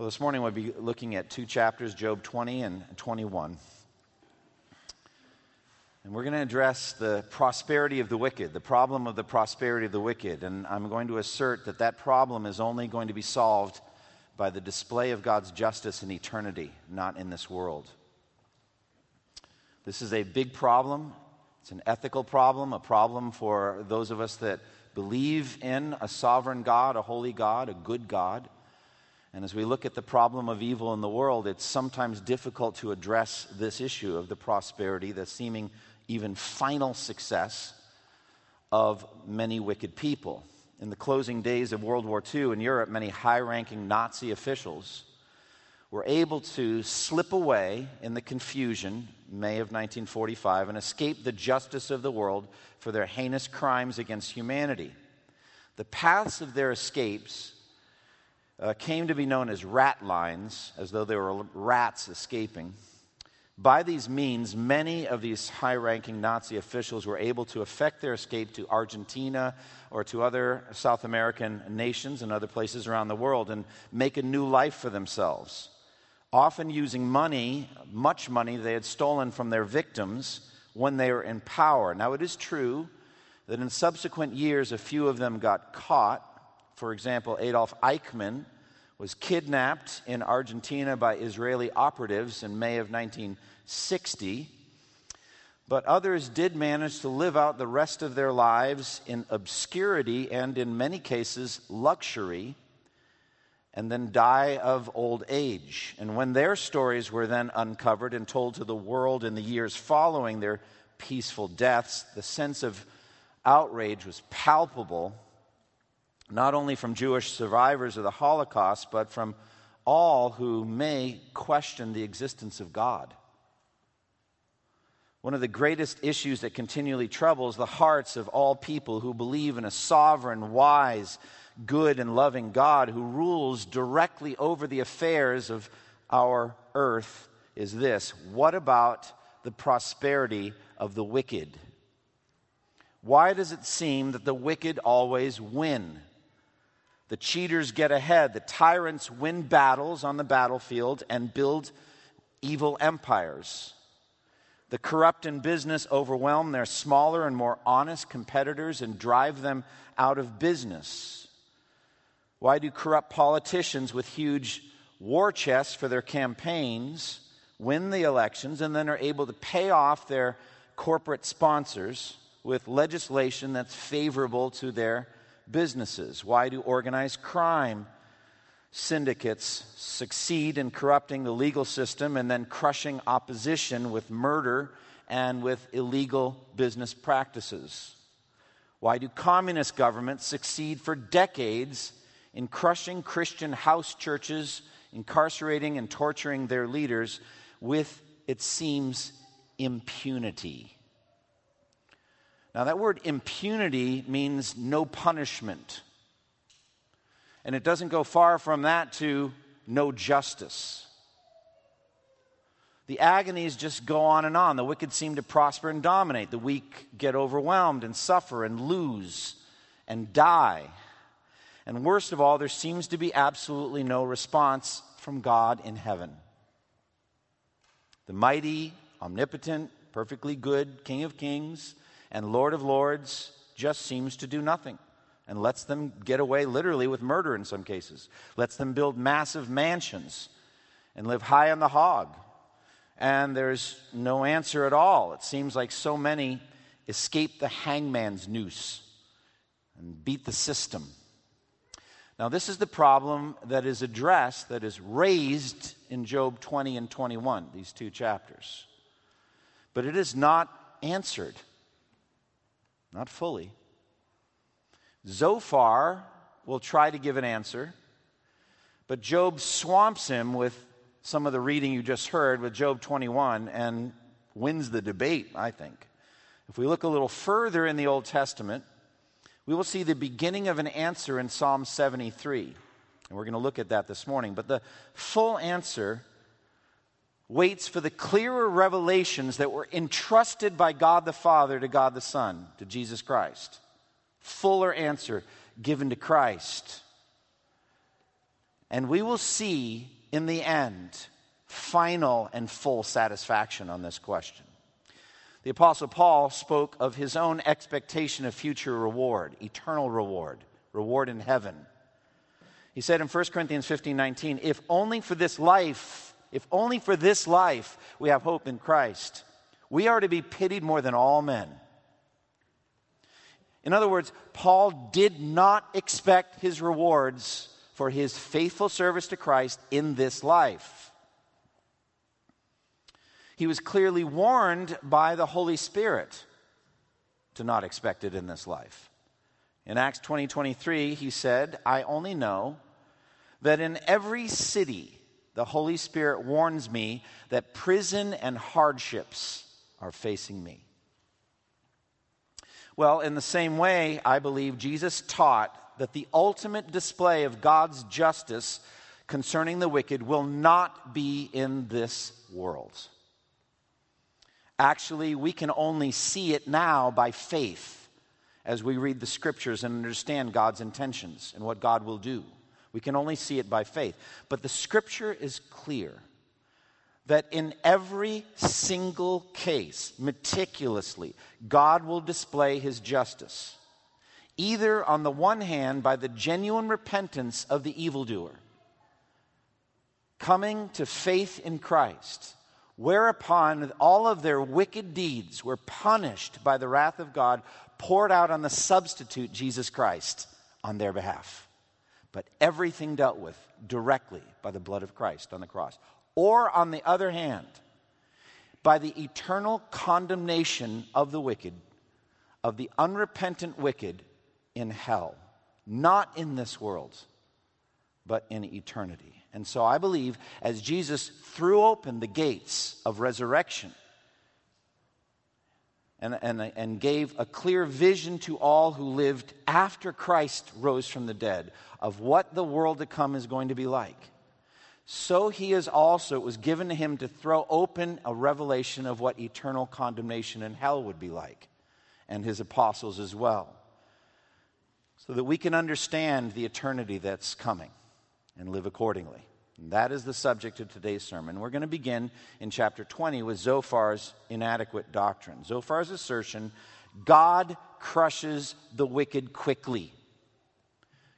Well, this morning we'll be looking at two chapters, Job 20 and 21. And we're going to address the prosperity of the wicked, the problem of the prosperity of the wicked. And I'm going to assert that that problem is only going to be solved by the display of God's justice in eternity, not in this world. This is a big problem. It's an ethical problem, a problem for those of us that believe in a sovereign God, a holy God, a good God. And as we look at the problem of evil in the world, it's sometimes difficult to address this issue of the prosperity, the seeming even final success of many wicked people. In the closing days of World War II in Europe, many high ranking Nazi officials were able to slip away in the confusion, May of 1945, and escape the justice of the world for their heinous crimes against humanity. The paths of their escapes uh, came to be known as rat lines, as though they were rats escaping. By these means, many of these high ranking Nazi officials were able to effect their escape to Argentina or to other South American nations and other places around the world and make a new life for themselves. Often using money, much money they had stolen from their victims when they were in power. Now, it is true that in subsequent years, a few of them got caught for example, Adolf Eichmann was kidnapped in Argentina by Israeli operatives in May of 1960. But others did manage to live out the rest of their lives in obscurity and, in many cases, luxury, and then die of old age. And when their stories were then uncovered and told to the world in the years following their peaceful deaths, the sense of outrage was palpable not only from Jewish survivors of the Holocaust, but from all who may question the existence of God. One of the greatest issues that continually troubles the hearts of all people who believe in a sovereign, wise, good, and loving God who rules directly over the affairs of our earth is this What about the prosperity of the wicked? Why does it seem that the wicked always win? The cheaters get ahead. The tyrants win battles on the battlefield and build evil empires. The corrupt in business overwhelm their smaller and more honest competitors and drive them out of business. Why do corrupt politicians with huge war chests for their campaigns win the elections and then are able to pay off their corporate sponsors with legislation that's favorable to their businesses? Why do organized crime syndicates succeed in corrupting the legal system and then crushing opposition with murder and with illegal business practices? Why do communist governments succeed for decades in crushing Christian house churches, incarcerating and torturing their leaders with, it seems, impunity? Now, that word impunity means no punishment. And it doesn't go far from that to no justice. The agonies just go on and on. The wicked seem to prosper and dominate. The weak get overwhelmed and suffer and lose and die. And worst of all, there seems to be absolutely no response from God in heaven. The mighty, omnipotent, perfectly good King of Kings and Lord of Lords just seems to do nothing and lets them get away literally with murder in some cases, lets them build massive mansions and live high on the hog. And there's no answer at all. It seems like so many escape the hangman's noose and beat the system. Now, this is the problem that is addressed, that is raised in Job 20 and 21, these two chapters. But it is not answered. Not fully. Zophar will try to give an answer, but Job swamps him with some of the reading you just heard with Job 21 and wins the debate, I think. If we look a little further in the Old Testament, we will see the beginning of an answer in Psalm 73. And we're going to look at that this morning. But the full answer waits for the clearer revelations that were entrusted by God the Father to God the Son, to Jesus Christ. Fuller answer given to Christ. And we will see in the end final and full satisfaction on this question. The Apostle Paul spoke of his own expectation of future reward, eternal reward, reward in heaven. He said in 1 Corinthians 15 19, if only for this life, if only for this life we have hope in Christ, we are to be pitied more than all men. In other words, Paul did not expect his rewards for his faithful service to Christ in this life. He was clearly warned by the Holy Spirit to not expect it in this life. In Acts 20 23, he said, I only know that in every city the Holy Spirit warns me that prison and hardships are facing me. Well, in the same way, I believe Jesus taught that the ultimate display of God's justice concerning the wicked will not be in this world. Actually, we can only see it now by faith as we read the scriptures and understand God's intentions and what God will do. We can only see it by faith. But the scripture is clear that in every single case, meticulously, God will display his justice. Either, on the one hand, by the genuine repentance of the evildoer, coming to faith in Christ, whereupon all of their wicked deeds were punished by the wrath of God, poured out on the substitute, Jesus Christ, on their behalf. But everything dealt with directly by the blood of Christ on the cross. Or, on the other hand, by the eternal condemnation of the wicked, of the unrepentant wicked in hell, not in this world, but in eternity. And so I believe as Jesus threw open the gates of resurrection and, and, and gave a clear vision to all who lived after Christ rose from the dead of what the world to come is going to be like so he is also, it was given to him to throw open a revelation of what eternal condemnation in hell would be like, and his apostles as well, so that we can understand the eternity that's coming and live accordingly. That is the subject of today's sermon. We're going to begin in chapter 20 with Zophar's inadequate doctrine. Zophar's assertion God crushes the wicked quickly.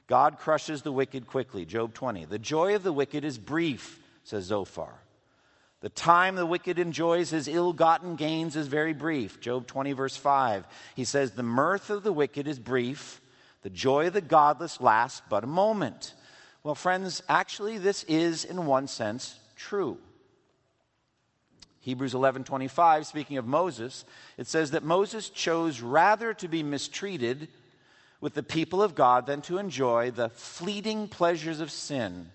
God crushes the wicked quickly. Job 20. The joy of the wicked is brief, says Zophar. The time the wicked enjoys his ill gotten gains is very brief. Job 20, verse 5. He says, The mirth of the wicked is brief, the joy of the godless lasts but a moment. Well, friends, actually, this is, in one sense, true. Hebrews 11:25 speaking of Moses it says that Moses chose rather to be mistreated with the people of God than to enjoy the fleeting pleasures of sin.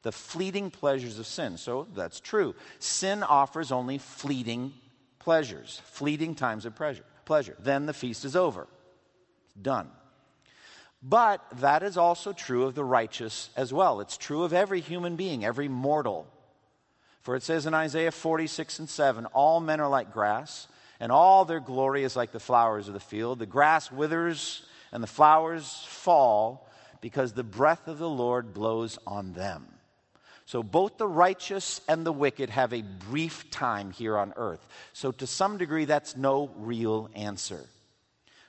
The fleeting pleasures of sin. So that's true. Sin offers only fleeting pleasures, fleeting times of pleasure. pleasure. Then the feast is over. It's done. But that is also true of the righteous as well. It's true of every human being, every mortal. For it says in Isaiah 46 and 7 All men are like grass, and all their glory is like the flowers of the field. The grass withers and the flowers fall because the breath of the Lord blows on them. So both the righteous and the wicked have a brief time here on earth. So to some degree, that's no real answer.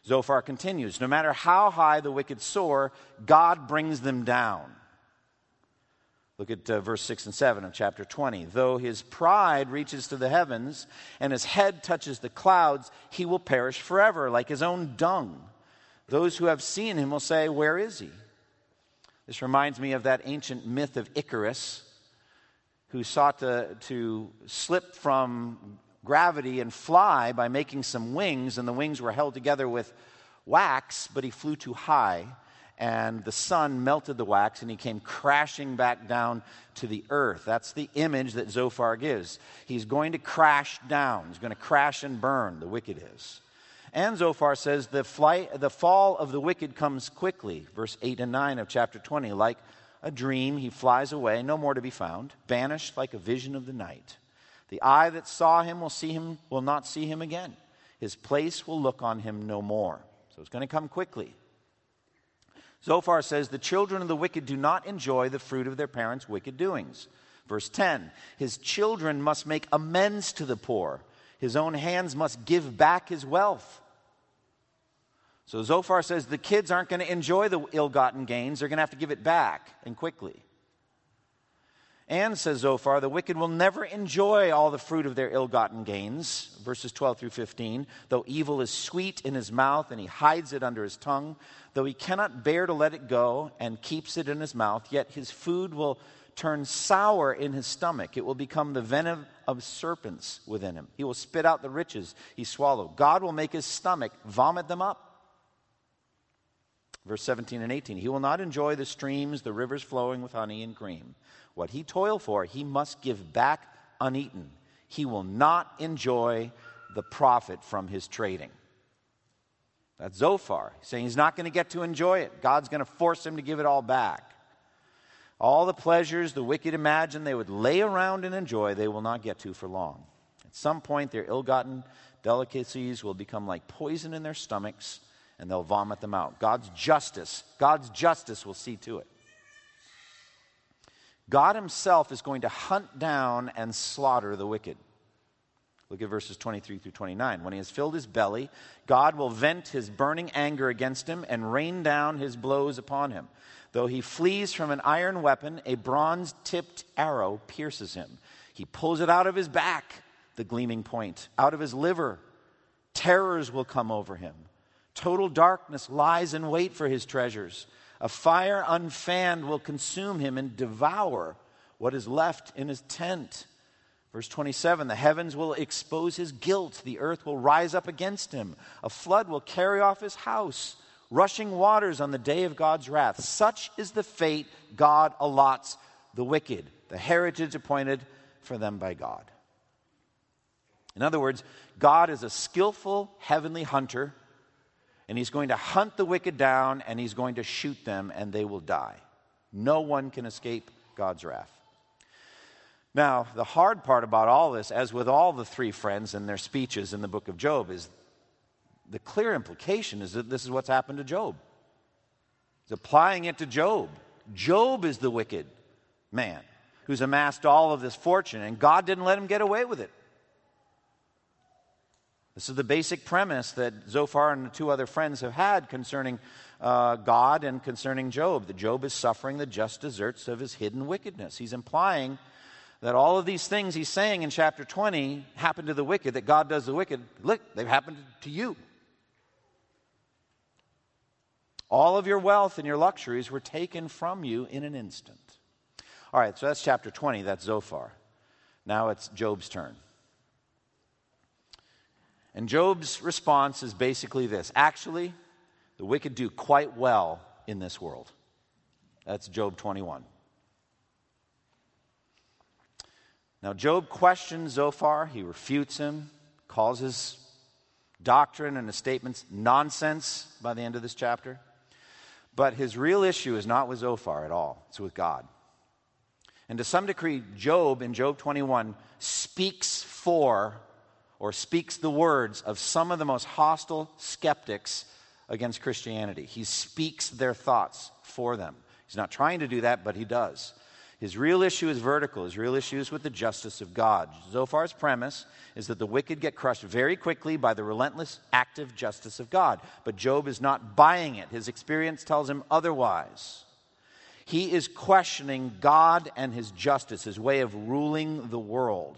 Zophar continues No matter how high the wicked soar, God brings them down. Look at uh, verse 6 and 7 of chapter 20. Though his pride reaches to the heavens and his head touches the clouds, he will perish forever, like his own dung. Those who have seen him will say, Where is he? This reminds me of that ancient myth of Icarus, who sought to, to slip from gravity and fly by making some wings, and the wings were held together with wax, but he flew too high, and the sun melted the wax, and he came crashing back down to the earth. That's the image that Zophar gives. He's going to crash down, he's going to crash and burn, the wicked is. And Zophar says the, flight, the fall of the wicked comes quickly. Verse 8 and 9 of chapter 20. Like a dream, he flies away, no more to be found, banished like a vision of the night. The eye that saw him will see him will not see him again. His place will look on him no more. So it's going to come quickly. Zophar says, The children of the wicked do not enjoy the fruit of their parents' wicked doings. Verse 10 His children must make amends to the poor, his own hands must give back his wealth. So Zophar says the kids aren't going to enjoy the ill gotten gains, they're going to have to give it back and quickly. And, says Zophar, the wicked will never enjoy all the fruit of their ill gotten gains. Verses 12 through 15. Though evil is sweet in his mouth and he hides it under his tongue, though he cannot bear to let it go and keeps it in his mouth, yet his food will turn sour in his stomach. It will become the venom of serpents within him. He will spit out the riches he swallowed. God will make his stomach vomit them up. Verse 17 and 18. He will not enjoy the streams, the rivers flowing with honey and cream. What he toiled for, he must give back uneaten. He will not enjoy the profit from his trading. That's Zophar, saying he's not going to get to enjoy it. God's going to force him to give it all back. All the pleasures the wicked imagine they would lay around and enjoy, they will not get to for long. At some point, their ill gotten delicacies will become like poison in their stomachs and they'll vomit them out. God's justice, God's justice will see to it. God Himself is going to hunt down and slaughter the wicked. Look at verses 23 through 29. When he has filled his belly, God will vent his burning anger against him and rain down his blows upon him. Though he flees from an iron weapon, a bronze tipped arrow pierces him. He pulls it out of his back, the gleaming point, out of his liver. Terrors will come over him. Total darkness lies in wait for his treasures. A fire unfanned will consume him and devour what is left in his tent. Verse 27 The heavens will expose his guilt, the earth will rise up against him, a flood will carry off his house, rushing waters on the day of God's wrath. Such is the fate God allots the wicked, the heritage appointed for them by God. In other words, God is a skillful heavenly hunter and he's going to hunt the wicked down and he's going to shoot them and they will die. No one can escape God's wrath. Now, the hard part about all this, as with all the three friends and their speeches in the book of Job, is the clear implication is that this is what's happened to Job. He's applying it to Job. Job is the wicked man who's amassed all of this fortune, and God didn't let him get away with it. This is the basic premise that Zophar and the two other friends have had concerning uh, God and concerning Job. That Job is suffering the just deserts of his hidden wickedness. He's implying that all of these things he's saying in chapter 20 happen to the wicked, that God does the wicked. Look, they've happened to you. All of your wealth and your luxuries were taken from you in an instant. All right, so that's chapter 20. That's Zophar. Now it's Job's turn. And Job's response is basically this actually, the wicked do quite well in this world. That's Job 21. Now, Job questions Zophar, he refutes him, calls his doctrine and his statements nonsense by the end of this chapter. But his real issue is not with Zophar at all, it's with God. And to some degree, Job in Job 21 speaks for or speaks the words of some of the most hostile skeptics against Christianity. He speaks their thoughts for them. He's not trying to do that, but he does. His real issue is vertical. His real issue is with the justice of God. Zophar's premise is that the wicked get crushed very quickly by the relentless, active justice of God. But Job is not buying it. His experience tells him otherwise. He is questioning God and his justice, his way of ruling the world.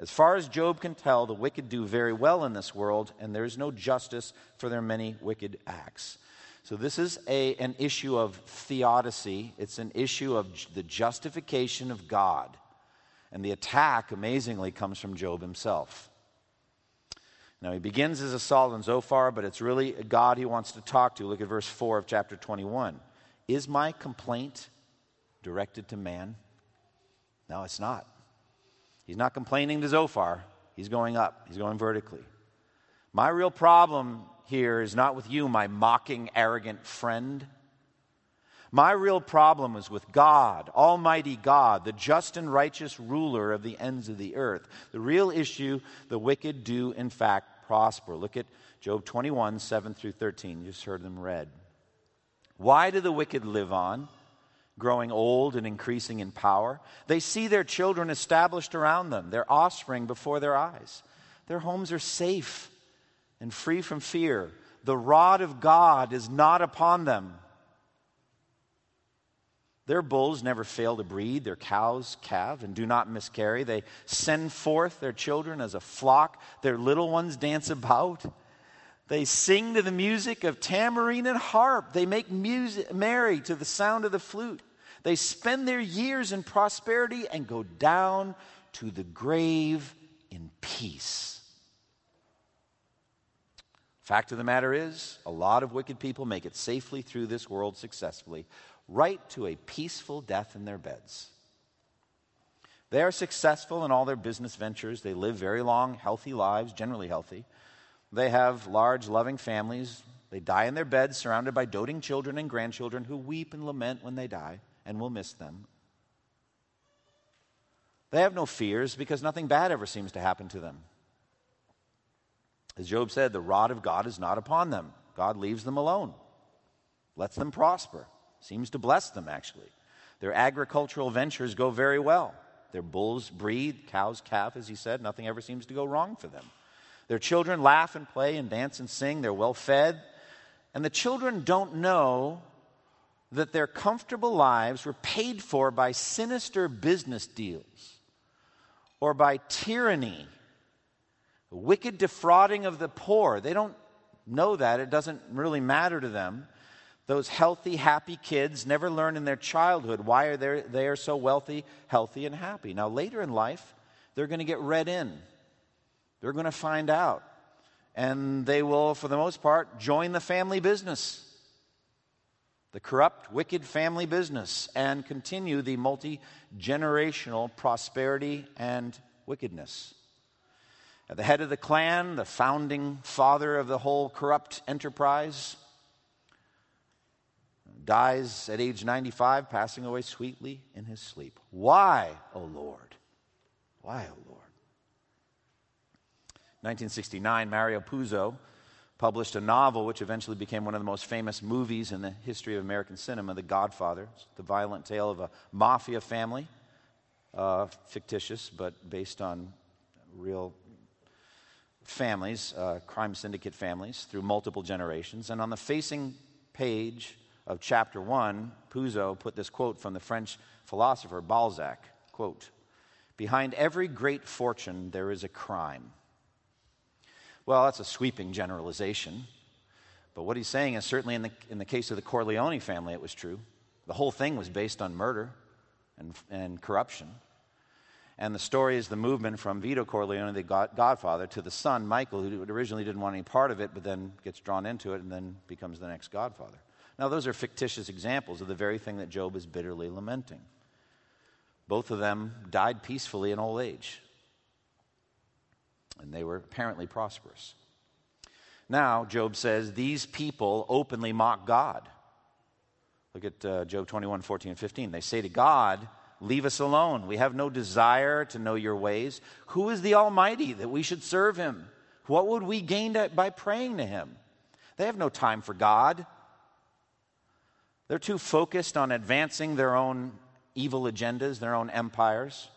As far as Job can tell, the wicked do very well in this world, and there is no justice for their many wicked acts. So, this is a, an issue of theodicy. It's an issue of the justification of God. And the attack, amazingly, comes from Job himself. Now, he begins his assault on Zophar, but it's really God he wants to talk to. Look at verse 4 of chapter 21. Is my complaint directed to man? No, it's not. He's not complaining to Zophar, he's going up, he's going vertically. My real problem here is not with you, my mocking, arrogant friend. My real problem is with God, Almighty God, the just and righteous ruler of the ends of the earth. The real issue the wicked do, in fact, prosper. Look at Job 21, 7 through 13. You just heard them read. Why do the wicked live on, growing old and increasing in power? They see their children established around them, their offspring before their eyes. Their homes are safe and free from fear. The rod of God is not upon them. Their bulls never fail to breed, their cows calve and do not miscarry. They send forth their children as a flock, their little ones dance about. They sing to the music of tambourine and harp. They make music merry to the sound of the flute. They spend their years in prosperity and go down to the grave in peace. Fact of the matter is, a lot of wicked people make it safely through this world successfully, right to a peaceful death in their beds. They are successful in all their business ventures. They live very long, healthy lives, generally healthy. They have large, loving families. They die in their beds, surrounded by doting children and grandchildren who weep and lament when they die and we'll miss them. They have no fears because nothing bad ever seems to happen to them. As Job said, the rod of God is not upon them. God leaves them alone, lets them prosper, seems to bless them, actually. Their agricultural ventures go very well. Their bulls breed, cows calf, as he said. Nothing ever seems to go wrong for them. Their children laugh and play and dance and sing. They're well fed. And the children don't know that their comfortable lives were paid for by sinister business deals or by tyranny, wicked defrauding of the poor. They don't know that. It doesn't really matter to them. Those healthy, happy kids never learn in their childhood why are they, they are so wealthy, healthy, and happy. Now, later in life, they're going to get read in they're going to find out. And they will, for the most part, join the family business, the corrupt, wicked family business, and continue the multi generational prosperity and wickedness. At the head of the clan, the founding father of the whole corrupt enterprise, dies at age 95, passing away sweetly in his sleep. Why, O oh Lord? Why, O oh Lord? 1969, Mario Puzo published a novel which eventually became one of the most famous movies in the history of American cinema, The Godfather. It's the violent tale of a mafia family, uh, fictitious, but based on real families, uh, crime syndicate families, through multiple generations. And on the facing page of chapter one, Puzo put this quote from the French philosopher Balzac quote, Behind every great fortune there is a crime. Well, that's a sweeping generalization. But what he's saying is certainly in the, in the case of the Corleone family, it was true. The whole thing was based on murder and, and corruption. And the story is the movement from Vito Corleone, the godfather, to the son, Michael, who originally didn't want any part of it, but then gets drawn into it and then becomes the next godfather. Now, those are fictitious examples of the very thing that Job is bitterly lamenting. Both of them died peacefully in old age and they were apparently prosperous. Now, Job says, these people openly mock God. Look at uh, Job 21, 14, and 15. They say to God, Leave us alone. We have no desire to know your ways. Who is the Almighty that we should serve him? What would we gain by praying to him? They have no time for God. They're too focused on advancing their own evil agendas, their own empires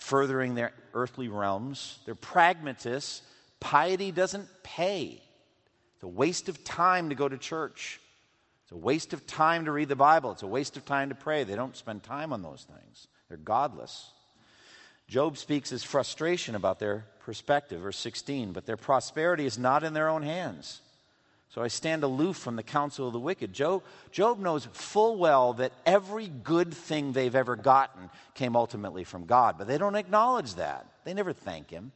furthering their earthly realms. They're pragmatists. Piety doesn't pay. It's a waste of time to go to church. It's a waste of time to read the Bible. It's a waste of time to pray. They don't spend time on those things. They're godless. Job speaks his frustration about their perspective, verse 16, but their prosperity is not in their own hands. So I stand aloof from the counsel of the wicked. Job, Job knows full well that every good thing they've ever gotten came ultimately from God, but they don't acknowledge that. They never thank Him.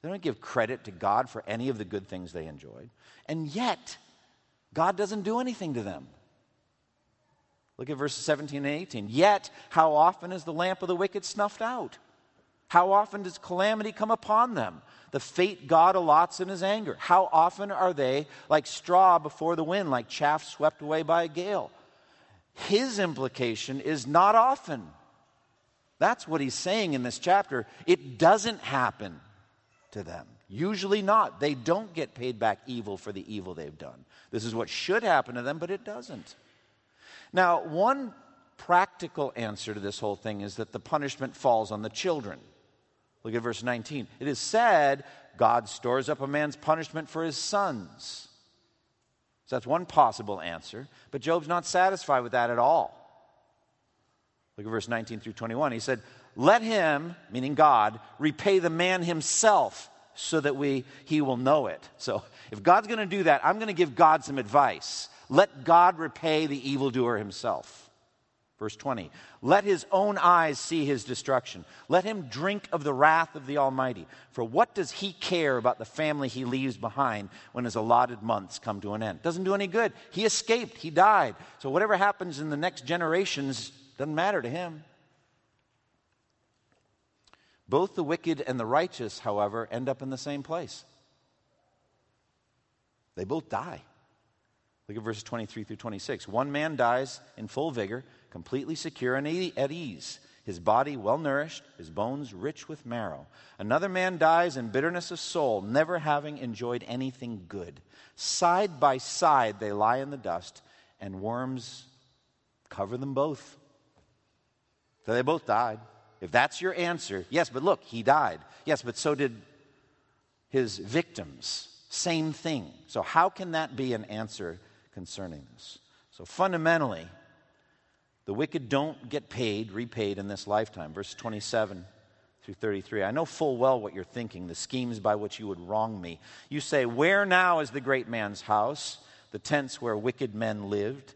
They don't give credit to God for any of the good things they enjoyed. And yet, God doesn't do anything to them. Look at verses 17 and 18. Yet, how often is the lamp of the wicked snuffed out? How often does calamity come upon them? The fate God allots in his anger. How often are they like straw before the wind, like chaff swept away by a gale? His implication is not often. That's what he's saying in this chapter. It doesn't happen to them. Usually not. They don't get paid back evil for the evil they've done. This is what should happen to them, but it doesn't. Now, one practical answer to this whole thing is that the punishment falls on the children. Look at verse 19. It is said, God stores up a man's punishment for his sons. So that's one possible answer. But Job's not satisfied with that at all. Look at verse 19 through 21. He said, Let him, meaning God, repay the man himself so that we, he will know it. So if God's going to do that, I'm going to give God some advice. Let God repay the evildoer himself. Verse 20, let his own eyes see his destruction. Let him drink of the wrath of the Almighty. For what does he care about the family he leaves behind when his allotted months come to an end? Doesn't do any good. He escaped, he died. So whatever happens in the next generations doesn't matter to him. Both the wicked and the righteous, however, end up in the same place. They both die. Look at verses 23 through 26. One man dies in full vigor, completely secure and at ease, his body well nourished, his bones rich with marrow. Another man dies in bitterness of soul, never having enjoyed anything good. Side by side they lie in the dust, and worms cover them both. So they both died. If that's your answer, yes, but look, he died. Yes, but so did his victims. Same thing. So, how can that be an answer concerning this. So fundamentally, the wicked don't get paid, repaid in this lifetime. Verse 27 through 33. I know full well what you're thinking, the schemes by which you would wrong me. You say, Where now is the great man's house, the tents where wicked men lived?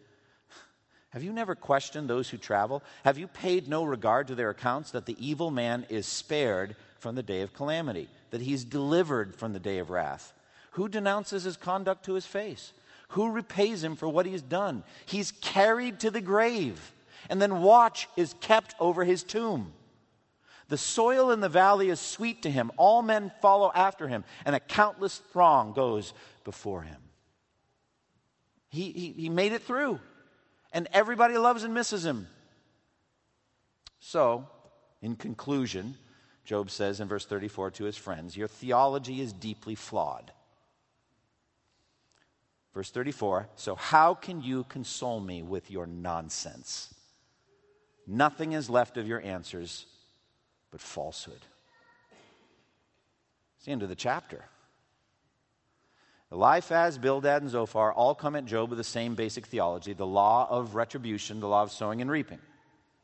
Have you never questioned those who travel? Have you paid no regard to their accounts that the evil man is spared from the day of calamity, that he's delivered from the day of wrath? Who denounces his conduct to his face? Who repays him for what he's done? He's carried to the grave, and then watch is kept over his tomb. The soil in the valley is sweet to him. All men follow after him, and a countless throng goes before him. He, he, he made it through, and everybody loves and misses him. So, in conclusion, Job says in verse 34 to his friends, Your theology is deeply flawed. Verse 34 So, how can you console me with your nonsense? Nothing is left of your answers but falsehood. It's the end of the chapter. Eliphaz, Bildad, and Zophar all come at Job with the same basic theology the law of retribution, the law of sowing and reaping.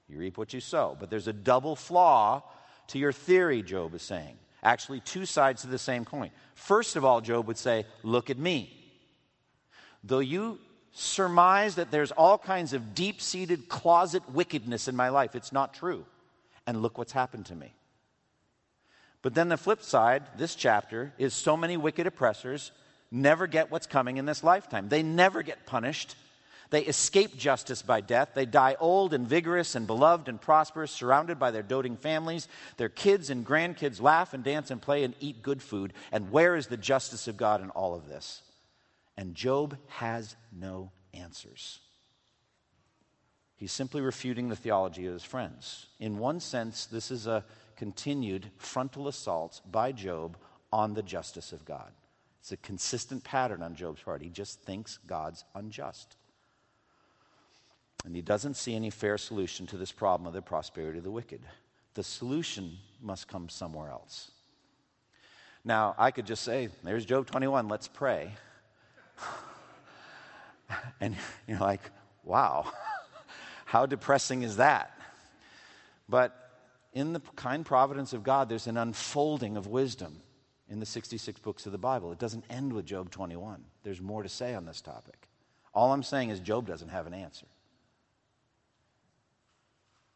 You reap what you sow. But there's a double flaw to your theory, Job is saying. Actually, two sides to the same coin. First of all, Job would say, Look at me. Though you surmise that there's all kinds of deep seated closet wickedness in my life, it's not true. And look what's happened to me. But then the flip side, this chapter, is so many wicked oppressors never get what's coming in this lifetime. They never get punished. They escape justice by death. They die old and vigorous and beloved and prosperous, surrounded by their doting families. Their kids and grandkids laugh and dance and play and eat good food. And where is the justice of God in all of this? And Job has no answers. He's simply refuting the theology of his friends. In one sense, this is a continued frontal assault by Job on the justice of God. It's a consistent pattern on Job's part. He just thinks God's unjust. And he doesn't see any fair solution to this problem of the prosperity of the wicked. The solution must come somewhere else. Now, I could just say, there's Job 21, let's pray. and you're like, wow, how depressing is that? But in the kind providence of God, there's an unfolding of wisdom in the 66 books of the Bible. It doesn't end with Job 21. There's more to say on this topic. All I'm saying is Job doesn't have an answer.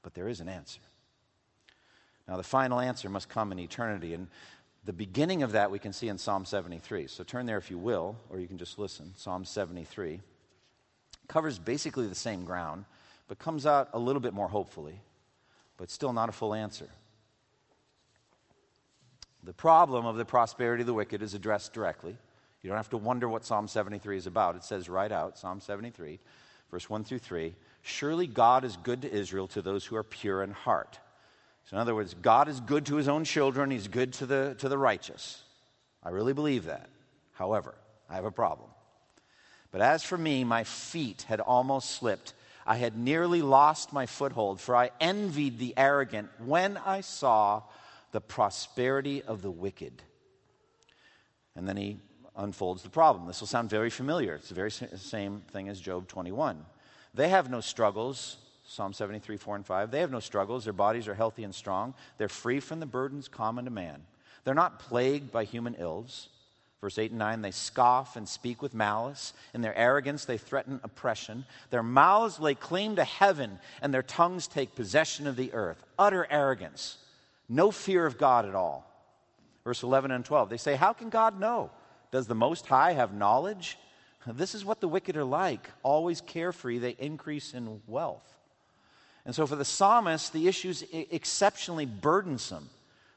But there is an answer. Now, the final answer must come in eternity. And the beginning of that we can see in Psalm 73. So turn there if you will, or you can just listen. Psalm 73 covers basically the same ground, but comes out a little bit more hopefully, but still not a full answer. The problem of the prosperity of the wicked is addressed directly. You don't have to wonder what Psalm 73 is about. It says right out, Psalm 73, verse 1 through 3 Surely God is good to Israel, to those who are pure in heart. So, in other words, God is good to his own children, he's good to the, to the righteous. I really believe that. However, I have a problem. But as for me, my feet had almost slipped. I had nearly lost my foothold, for I envied the arrogant when I saw the prosperity of the wicked. And then he unfolds the problem. This will sound very familiar. It's the very same thing as Job 21. They have no struggles. Psalm 73, 4 and 5. They have no struggles. Their bodies are healthy and strong. They're free from the burdens common to man. They're not plagued by human ills. Verse 8 and 9, they scoff and speak with malice. In their arrogance, they threaten oppression. Their mouths lay claim to heaven, and their tongues take possession of the earth. Utter arrogance. No fear of God at all. Verse 11 and 12, they say, How can God know? Does the Most High have knowledge? This is what the wicked are like. Always carefree, they increase in wealth. And so for the psalmist, the issue is exceptionally burdensome.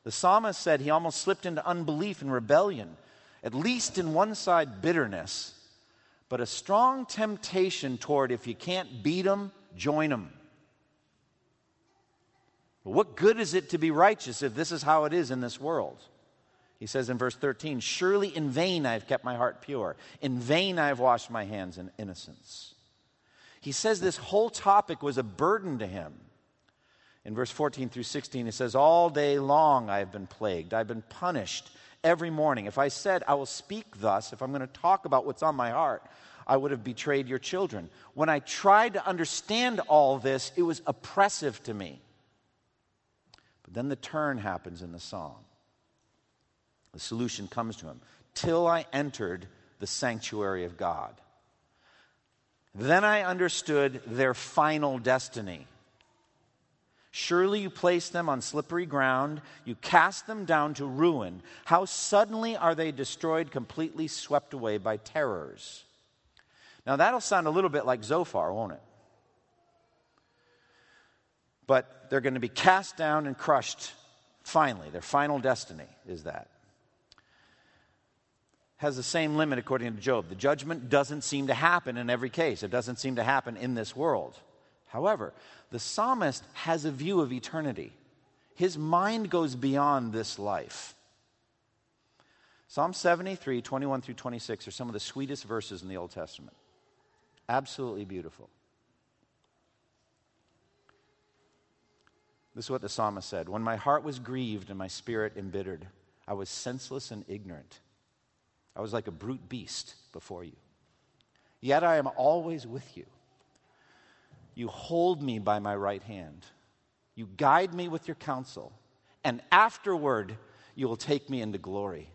The psalmist said he almost slipped into unbelief and rebellion at least in one side, bitterness, but a strong temptation toward if you can't beat them, join them. what good is it to be righteous if this is how it is in this world? He says in verse 13, Surely in vain I have kept my heart pure. In vain I have washed my hands in innocence. He says this whole topic was a burden to him. In verse 14 through 16, he says, All day long I have been plagued. I've been punished every morning. If I said, I will speak thus, if I'm going to talk about what's on my heart, I would have betrayed your children. When I tried to understand all this, it was oppressive to me. But then the turn happens in the song. The solution comes to him. Till I entered the sanctuary of God. Then I understood their final destiny. Surely you place them on slippery ground, you cast them down to ruin. How suddenly are they destroyed, completely swept away by terrors. Now that'll sound a little bit like Zophar, won't it? But they're going to be cast down and crushed finally. Their final destiny is that. Has the same limit according to Job. The judgment doesn't seem to happen in every case, it doesn't seem to happen in this world. However, the psalmist has a view of eternity. His mind goes beyond this life. Psalm 73, 21 through 26 are some of the sweetest verses in the Old Testament. Absolutely beautiful. This is what the psalmist said When my heart was grieved and my spirit embittered, I was senseless and ignorant. I was like a brute beast before you. Yet I am always with you. You hold me by my right hand. You guide me with your counsel. And afterward, you will take me into glory.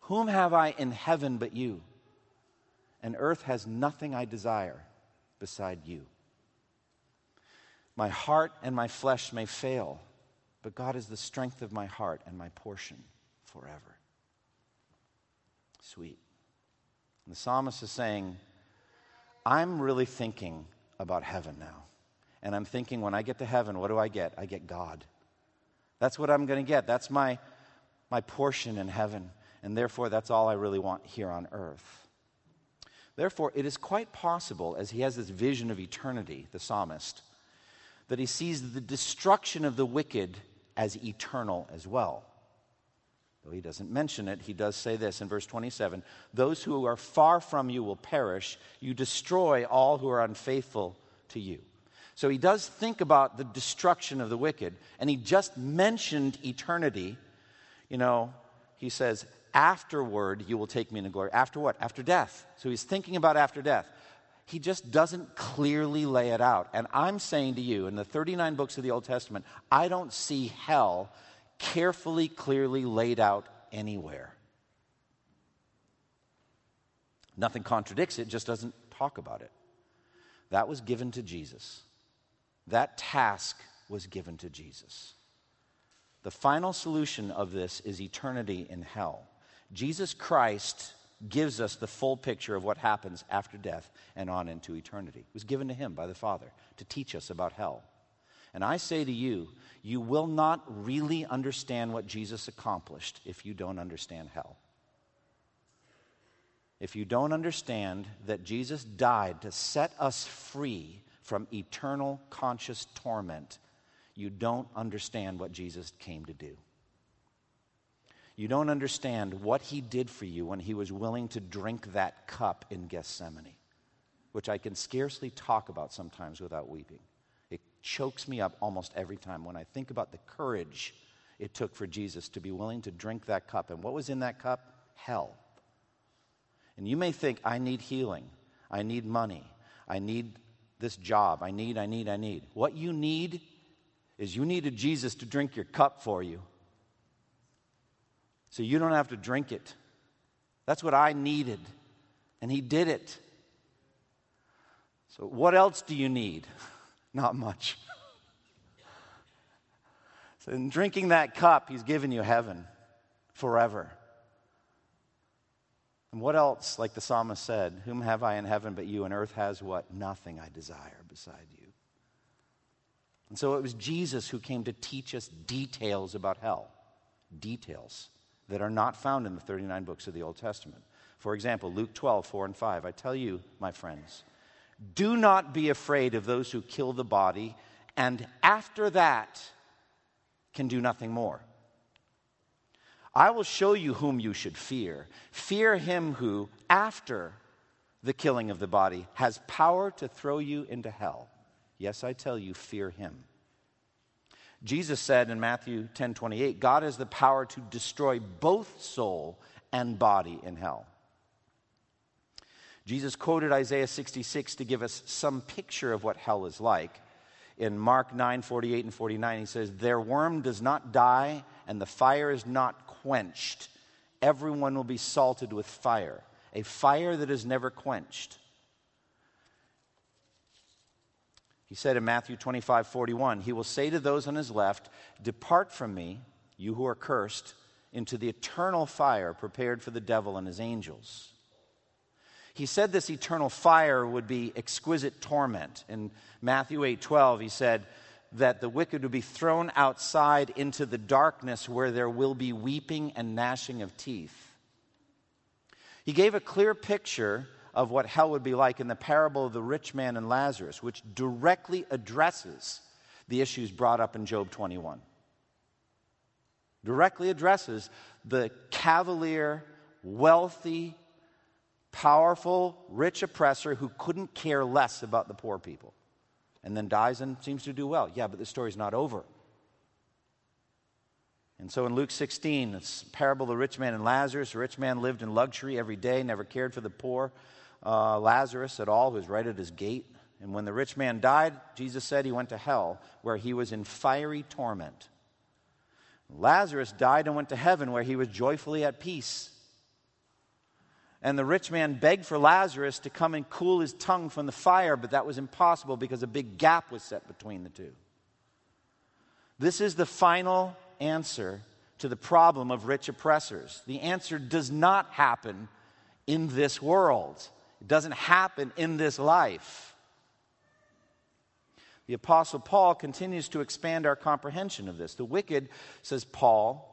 Whom have I in heaven but you? And earth has nothing I desire beside you. My heart and my flesh may fail, but God is the strength of my heart and my portion forever. Sweet. And the psalmist is saying, I'm really thinking about heaven now. And I'm thinking, when I get to heaven, what do I get? I get God. That's what I'm going to get. That's my, my portion in heaven. And therefore, that's all I really want here on earth. Therefore, it is quite possible, as he has this vision of eternity, the psalmist, that he sees the destruction of the wicked as eternal as well. Though he doesn't mention it, he does say this in verse 27 Those who are far from you will perish. You destroy all who are unfaithful to you. So he does think about the destruction of the wicked, and he just mentioned eternity. You know, he says, Afterward, you will take me into glory. After what? After death. So he's thinking about after death. He just doesn't clearly lay it out. And I'm saying to you, in the 39 books of the Old Testament, I don't see hell carefully, clearly laid out anywhere. Nothing contradicts it, just doesn't talk about it. That was given to Jesus. That task was given to Jesus. The final solution of this is eternity in hell. Jesus Christ gives us the full picture of what happens after death and on into eternity. It was given to him by the Father to teach us about hell. And I say to you, you will not really understand what Jesus accomplished if you don't understand hell. If you don't understand that Jesus died to set us free from eternal conscious torment, you don't understand what Jesus came to do. You don't understand what he did for you when he was willing to drink that cup in Gethsemane, which I can scarcely talk about sometimes without weeping. It chokes me up almost every time when I think about the courage it took for Jesus to be willing to drink that cup. And what was in that cup? Hell. And you may think, I need healing, I need money, I need this job, I need, I need, I need. What you need is you needed Jesus to drink your cup for you. So you don't have to drink it. That's what I needed. And He did it. So, what else do you need? Not much. so, in drinking that cup, He's given you heaven forever. And what else, like the psalmist said, Whom have I in heaven but you, and earth has what? Nothing I desire beside you. And so it was Jesus who came to teach us details about hell. Details that are not found in the 39 books of the Old Testament. For example, Luke 12, 4 and 5. I tell you, my friends, do not be afraid of those who kill the body, and after that can do nothing more. I will show you whom you should fear. Fear him who, after the killing of the body, has power to throw you into hell. Yes, I tell you, fear him. Jesus said in Matthew 10 28, God has the power to destroy both soul and body in hell. Jesus quoted Isaiah 66 to give us some picture of what hell is like. In Mark 9 48 and 49, he says, Their worm does not die, and the fire is not quenched, everyone will be salted with fire, a fire that is never quenched. He said in Matthew 25, 41, He will say to those on his left, Depart from me, you who are cursed, into the eternal fire prepared for the devil and his angels. He said this eternal fire would be exquisite torment. In Matthew 8, 12, he said, that the wicked would be thrown outside into the darkness where there will be weeping and gnashing of teeth. He gave a clear picture of what hell would be like in the parable of the rich man and Lazarus, which directly addresses the issues brought up in Job 21. Directly addresses the cavalier, wealthy, powerful, rich oppressor who couldn't care less about the poor people and then dies and seems to do well. Yeah, but the story's not over. And so in Luke 16, it's parable of the rich man and Lazarus. The rich man lived in luxury every day, never cared for the poor. Uh, Lazarus at all, who was right at his gate. And when the rich man died, Jesus said he went to hell, where he was in fiery torment. Lazarus died and went to heaven, where he was joyfully at peace. And the rich man begged for Lazarus to come and cool his tongue from the fire, but that was impossible because a big gap was set between the two. This is the final answer to the problem of rich oppressors. The answer does not happen in this world, it doesn't happen in this life. The Apostle Paul continues to expand our comprehension of this. The wicked, says Paul,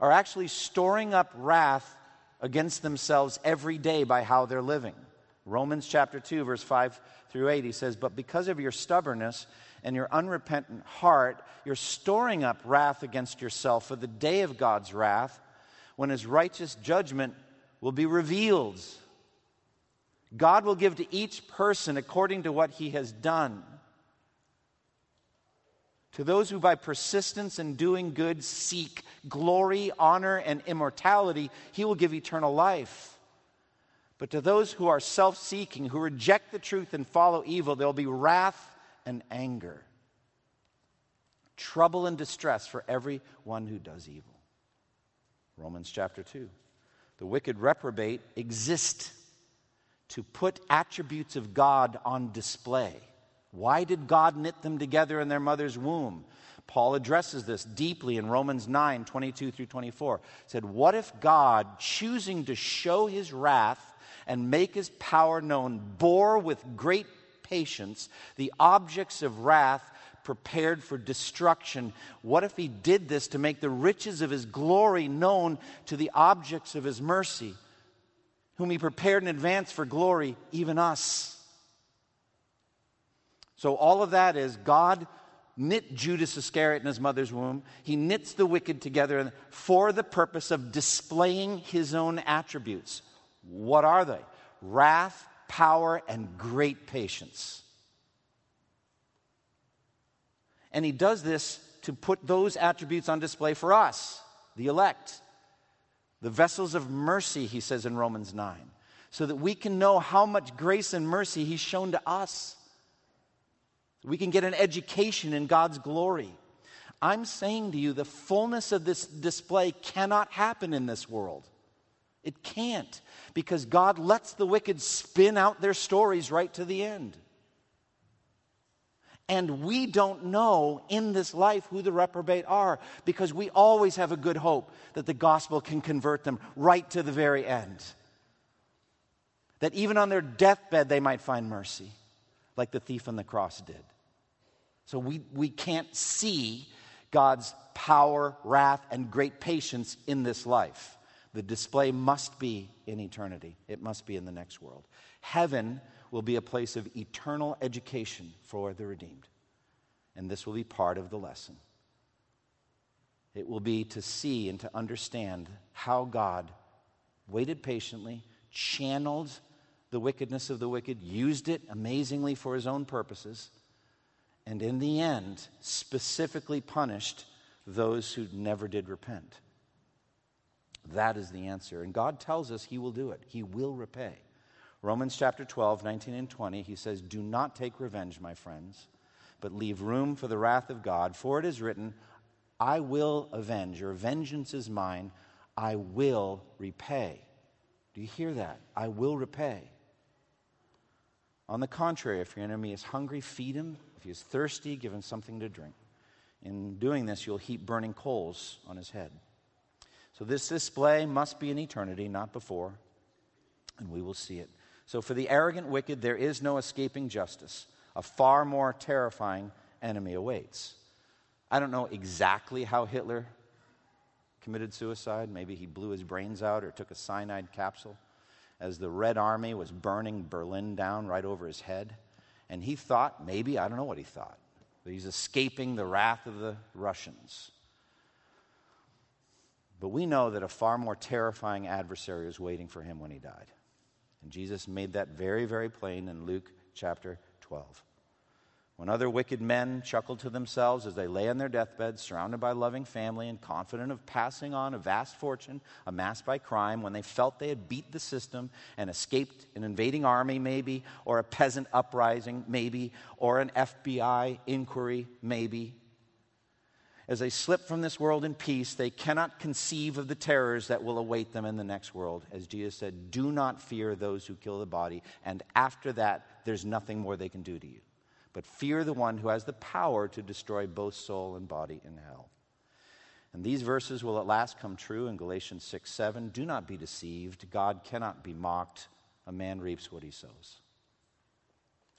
are actually storing up wrath against themselves every day by how they're living. Romans chapter 2, verse 5 through 8, he says, But because of your stubbornness and your unrepentant heart, you're storing up wrath against yourself for the day of God's wrath, when his righteous judgment will be revealed. God will give to each person according to what he has done. To those who by persistence in doing good seek glory, honor, and immortality, he will give eternal life. But to those who are self seeking, who reject the truth and follow evil, there will be wrath and anger, trouble and distress for everyone who does evil. Romans chapter 2. The wicked reprobate exist to put attributes of God on display. Why did God knit them together in their mother's womb? Paul addresses this deeply in Romans 9 22 through 24. He said, What if God, choosing to show his wrath and make his power known, bore with great patience the objects of wrath prepared for destruction? What if he did this to make the riches of his glory known to the objects of his mercy, whom he prepared in advance for glory, even us? So, all of that is God knit Judas Iscariot in his mother's womb. He knits the wicked together for the purpose of displaying his own attributes. What are they? Wrath, power, and great patience. And he does this to put those attributes on display for us, the elect, the vessels of mercy, he says in Romans 9, so that we can know how much grace and mercy he's shown to us. We can get an education in God's glory. I'm saying to you, the fullness of this display cannot happen in this world. It can't, because God lets the wicked spin out their stories right to the end. And we don't know in this life who the reprobate are because we always have a good hope that the gospel can convert them right to the very end. That even on their deathbed, they might find mercy, like the thief on the cross did. So we, we can't see God's power, wrath, and great patience in this life. The display must be in eternity, it must be in the next world. Heaven will be a place of eternal education for the redeemed. And this will be part of the lesson. It will be to see and to understand how God waited patiently, channeled the wickedness of the wicked, used it amazingly for his own purposes and in the end, specifically punished those who never did repent. That is the answer. And God tells us He will do it, He will repay. Romans chapter 12, 19 and 20, He says, Do not take revenge, my friends, but leave room for the wrath of God, for it is written, I will avenge, your vengeance is mine, I will repay. Do you hear that? I will repay. On the contrary, if your enemy is hungry, feed him. If he is thirsty, give him something to drink. In doing this, you'll heap burning coals on his head. So, this display must be in eternity, not before, and we will see it. So, for the arrogant wicked, there is no escaping justice. A far more terrifying enemy awaits. I don't know exactly how Hitler committed suicide. Maybe he blew his brains out or took a cyanide capsule as the Red Army was burning Berlin down right over his head. And he thought, maybe, I don't know what he thought, that he's escaping the wrath of the Russians. But we know that a far more terrifying adversary was waiting for him when he died. And Jesus made that very, very plain in Luke chapter 12. When other wicked men chuckled to themselves as they lay on their deathbeds, surrounded by loving family and confident of passing on a vast fortune amassed by crime, when they felt they had beat the system and escaped an invading army, maybe, or a peasant uprising, maybe, or an FBI inquiry, maybe, as they slip from this world in peace, they cannot conceive of the terrors that will await them in the next world. As Jesus said, do not fear those who kill the body, and after that, there's nothing more they can do to you but fear the one who has the power to destroy both soul and body in hell. And these verses will at last come true in Galatians 6 7. Do not be deceived. God cannot be mocked. A man reaps what he sows.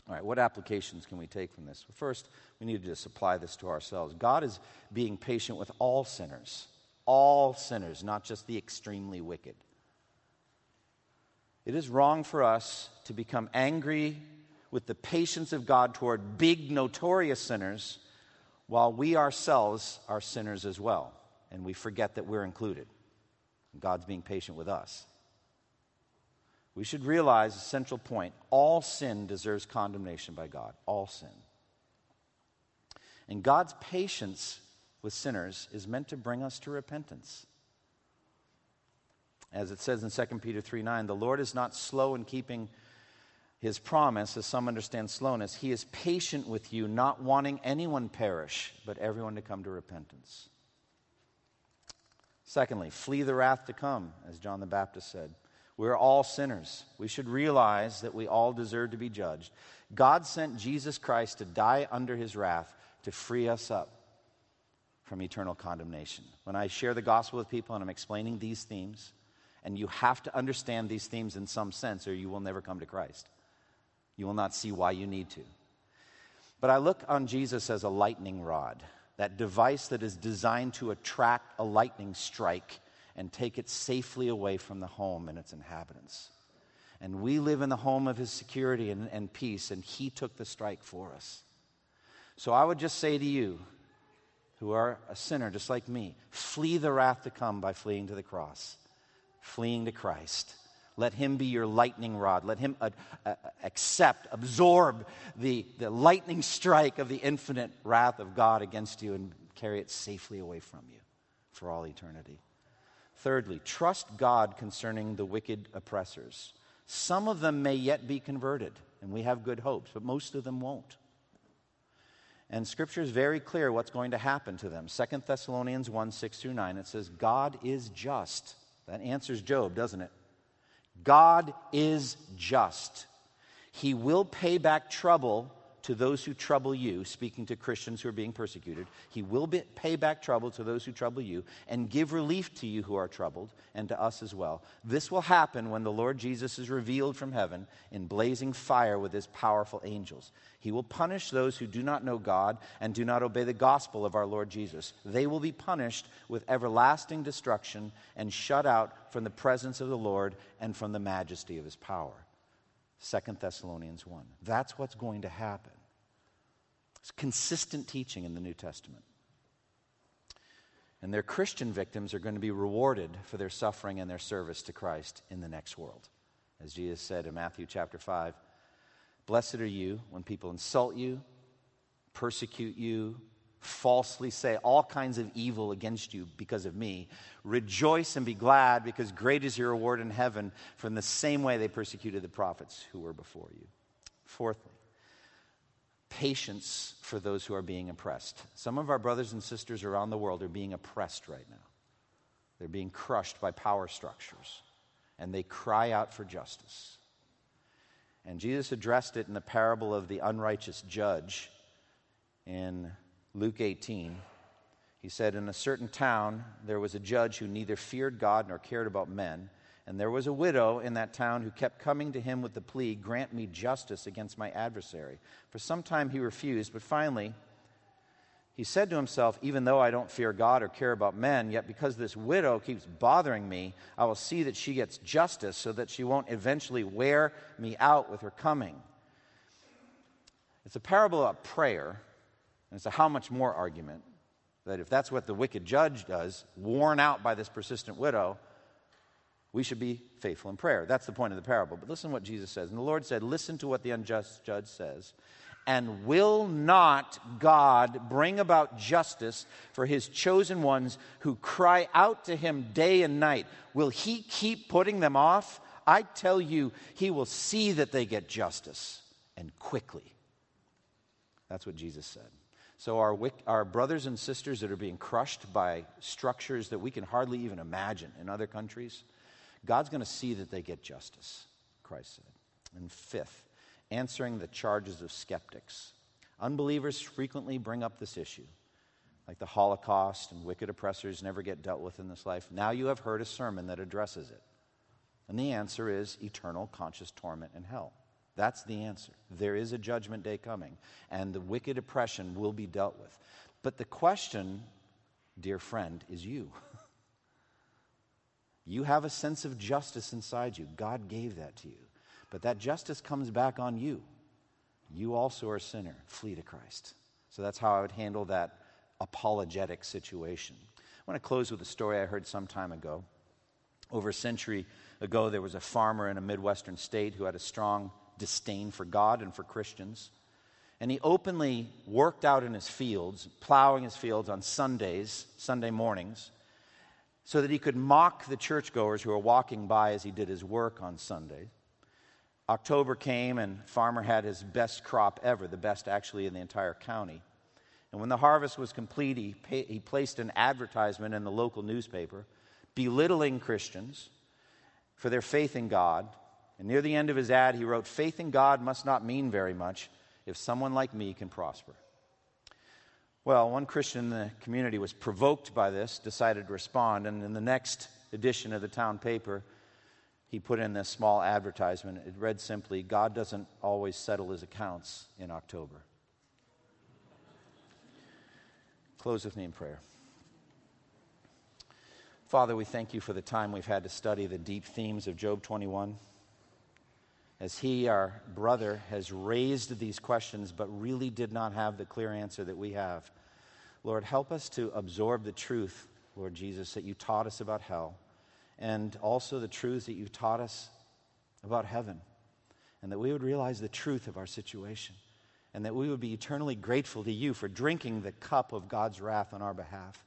All right, what applications can we take from this? Well, first, we need to just apply this to ourselves. God is being patient with all sinners, all sinners, not just the extremely wicked. It is wrong for us to become angry with the patience of God toward big, notorious sinners, while we ourselves are sinners as well. And we forget that we're included. God's being patient with us. We should realize a central point all sin deserves condemnation by God. All sin. And God's patience with sinners is meant to bring us to repentance. As it says in 2 Peter 3 9, the Lord is not slow in keeping his promise, as some understand slowness, he is patient with you, not wanting anyone perish, but everyone to come to repentance. Secondly, flee the wrath to come, as John the Baptist said. We're all sinners. We should realize that we all deserve to be judged. God sent Jesus Christ to die under his wrath to free us up from eternal condemnation. When I share the gospel with people and I'm explaining these themes, and you have to understand these themes in some sense, or you will never come to Christ. You will not see why you need to. But I look on Jesus as a lightning rod, that device that is designed to attract a lightning strike and take it safely away from the home and its inhabitants. And we live in the home of his security and, and peace, and he took the strike for us. So I would just say to you, who are a sinner just like me, flee the wrath to come by fleeing to the cross, fleeing to Christ. Let him be your lightning rod. Let him uh, uh, accept, absorb the, the lightning strike of the infinite wrath of God against you and carry it safely away from you for all eternity. Thirdly, trust God concerning the wicked oppressors. Some of them may yet be converted, and we have good hopes, but most of them won't. And scripture is very clear what's going to happen to them. 2 Thessalonians 1 6 through 9, it says, God is just. That answers Job, doesn't it? God is just. He will pay back trouble to those who trouble you, speaking to Christians who are being persecuted. He will be, pay back trouble to those who trouble you and give relief to you who are troubled and to us as well. This will happen when the Lord Jesus is revealed from heaven in blazing fire with his powerful angels. He will punish those who do not know God and do not obey the gospel of our Lord Jesus. They will be punished with everlasting destruction and shut out from the presence of the Lord and from the majesty of his power. 2 Thessalonians 1. That's what's going to happen. It's consistent teaching in the New Testament. And their Christian victims are going to be rewarded for their suffering and their service to Christ in the next world. As Jesus said in Matthew chapter 5 Blessed are you when people insult you, persecute you, falsely say all kinds of evil against you because of me. Rejoice and be glad, because great is your reward in heaven from the same way they persecuted the prophets who were before you. Fourthly, patience for those who are being oppressed. Some of our brothers and sisters around the world are being oppressed right now. They're being crushed by power structures, and they cry out for justice. And Jesus addressed it in the parable of the unrighteous judge in Luke 18, he said, In a certain town there was a judge who neither feared God nor cared about men. And there was a widow in that town who kept coming to him with the plea, Grant me justice against my adversary. For some time he refused, but finally he said to himself, Even though I don't fear God or care about men, yet because this widow keeps bothering me, I will see that she gets justice so that she won't eventually wear me out with her coming. It's a parable about prayer and it's a how much more argument that if that's what the wicked judge does, worn out by this persistent widow, we should be faithful in prayer. That's the point of the parable. But listen to what Jesus says. And the Lord said, Listen to what the unjust judge says. And will not God bring about justice for his chosen ones who cry out to him day and night? Will he keep putting them off? I tell you, he will see that they get justice and quickly. That's what Jesus said. So, our, our brothers and sisters that are being crushed by structures that we can hardly even imagine in other countries, God's going to see that they get justice, Christ said. And fifth, answering the charges of skeptics. Unbelievers frequently bring up this issue, like the Holocaust and wicked oppressors never get dealt with in this life. Now you have heard a sermon that addresses it. And the answer is eternal conscious torment in hell. That's the answer. There is a judgment day coming, and the wicked oppression will be dealt with. But the question, dear friend, is you. you have a sense of justice inside you. God gave that to you. But that justice comes back on you. You also are a sinner. Flee to Christ. So that's how I would handle that apologetic situation. I want to close with a story I heard some time ago. Over a century ago, there was a farmer in a Midwestern state who had a strong disdain for God and for Christians. And he openly worked out in his fields, plowing his fields on Sundays, Sunday mornings, so that he could mock the churchgoers who were walking by as he did his work on Sundays. October came, and farmer had his best crop ever, the best actually in the entire county. And when the harvest was complete, he, pay, he placed an advertisement in the local newspaper belittling Christians for their faith in God and near the end of his ad, he wrote, Faith in God must not mean very much if someone like me can prosper. Well, one Christian in the community was provoked by this, decided to respond, and in the next edition of the town paper, he put in this small advertisement. It read simply God doesn't always settle his accounts in October. Close with me in prayer. Father, we thank you for the time we've had to study the deep themes of Job 21. As he, our brother, has raised these questions but really did not have the clear answer that we have. Lord, help us to absorb the truth, Lord Jesus, that you taught us about hell, and also the truths that you taught us about heaven, and that we would realize the truth of our situation, and that we would be eternally grateful to you for drinking the cup of God's wrath on our behalf,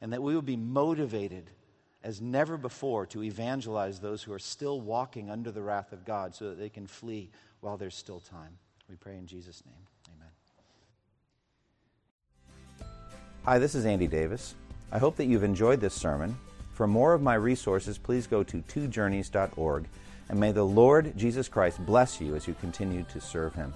and that we would be motivated as never before to evangelize those who are still walking under the wrath of God so that they can flee while there's still time. We pray in Jesus' name. Amen. Hi, this is Andy Davis. I hope that you've enjoyed this sermon. For more of my resources, please go to twojourneys.org and may the Lord Jesus Christ bless you as you continue to serve him.